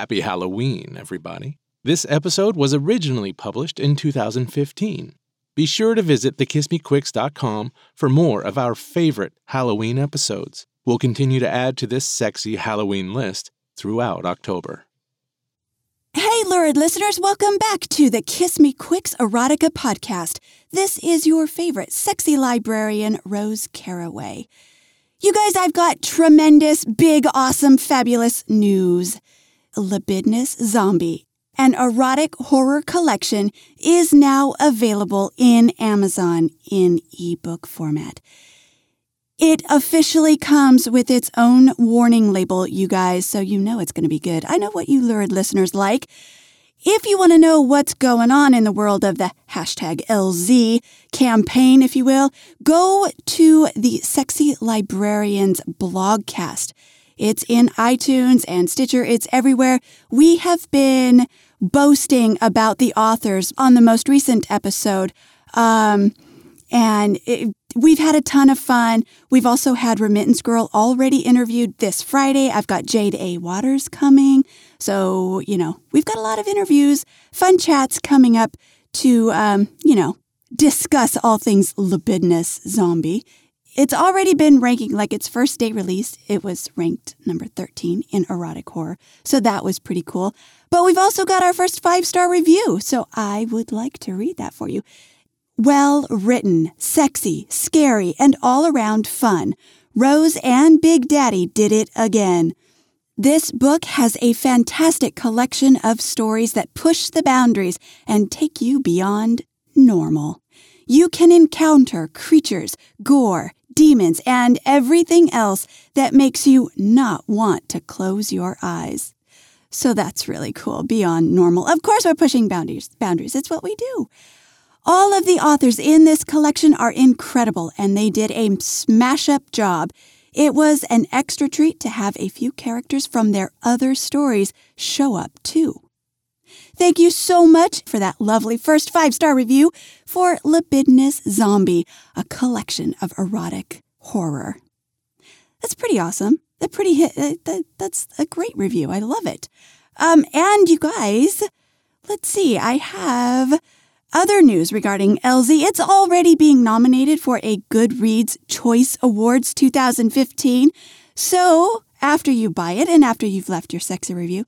Happy Halloween, everybody. This episode was originally published in 2015. Be sure to visit thekissmequicks.com for more of our favorite Halloween episodes. We'll continue to add to this sexy Halloween list throughout October. Hey, lurid listeners, welcome back to the Kiss Me Quicks Erotica podcast. This is your favorite sexy librarian, Rose Caraway. You guys, I've got tremendous, big, awesome, fabulous news. Libidinous Zombie, an erotic horror collection, is now available in Amazon in ebook format. It officially comes with its own warning label, you guys, so you know it's going to be good. I know what you lurid listeners like. If you want to know what's going on in the world of the hashtag LZ campaign, if you will, go to the Sexy Librarians blogcast. It's in iTunes and Stitcher, it's everywhere. We have been boasting about the authors on the most recent episode. Um, and it, we've had a ton of fun. We've also had Remittance Girl already interviewed this Friday. I've got Jade A. Waters coming. So, you know, we've got a lot of interviews, fun chats coming up to, um, you know, discuss all things libidinous zombie. It's already been ranking, like its first day release, it was ranked number 13 in erotic horror. So that was pretty cool. But we've also got our first five star review. So I would like to read that for you. Well written, sexy, scary, and all around fun. Rose and Big Daddy did it again. This book has a fantastic collection of stories that push the boundaries and take you beyond normal. You can encounter creatures, gore, demons, and everything else that makes you not want to close your eyes. So that's really cool, beyond normal. Of course, we're pushing boundaries. Boundaries. It's what we do. All of the authors in this collection are incredible, and they did a smash up job. It was an extra treat to have a few characters from their other stories show up, too. Thank you so much for that lovely first five star review for Libidinous Zombie, a collection of erotic horror. That's pretty awesome. That pretty hit. That, that's a great review. I love it. Um, and you guys, let's see. I have other news regarding LZ, it's already being nominated for a Goodreads Choice Awards 2015. So, after you buy it and after you've left your sexy review,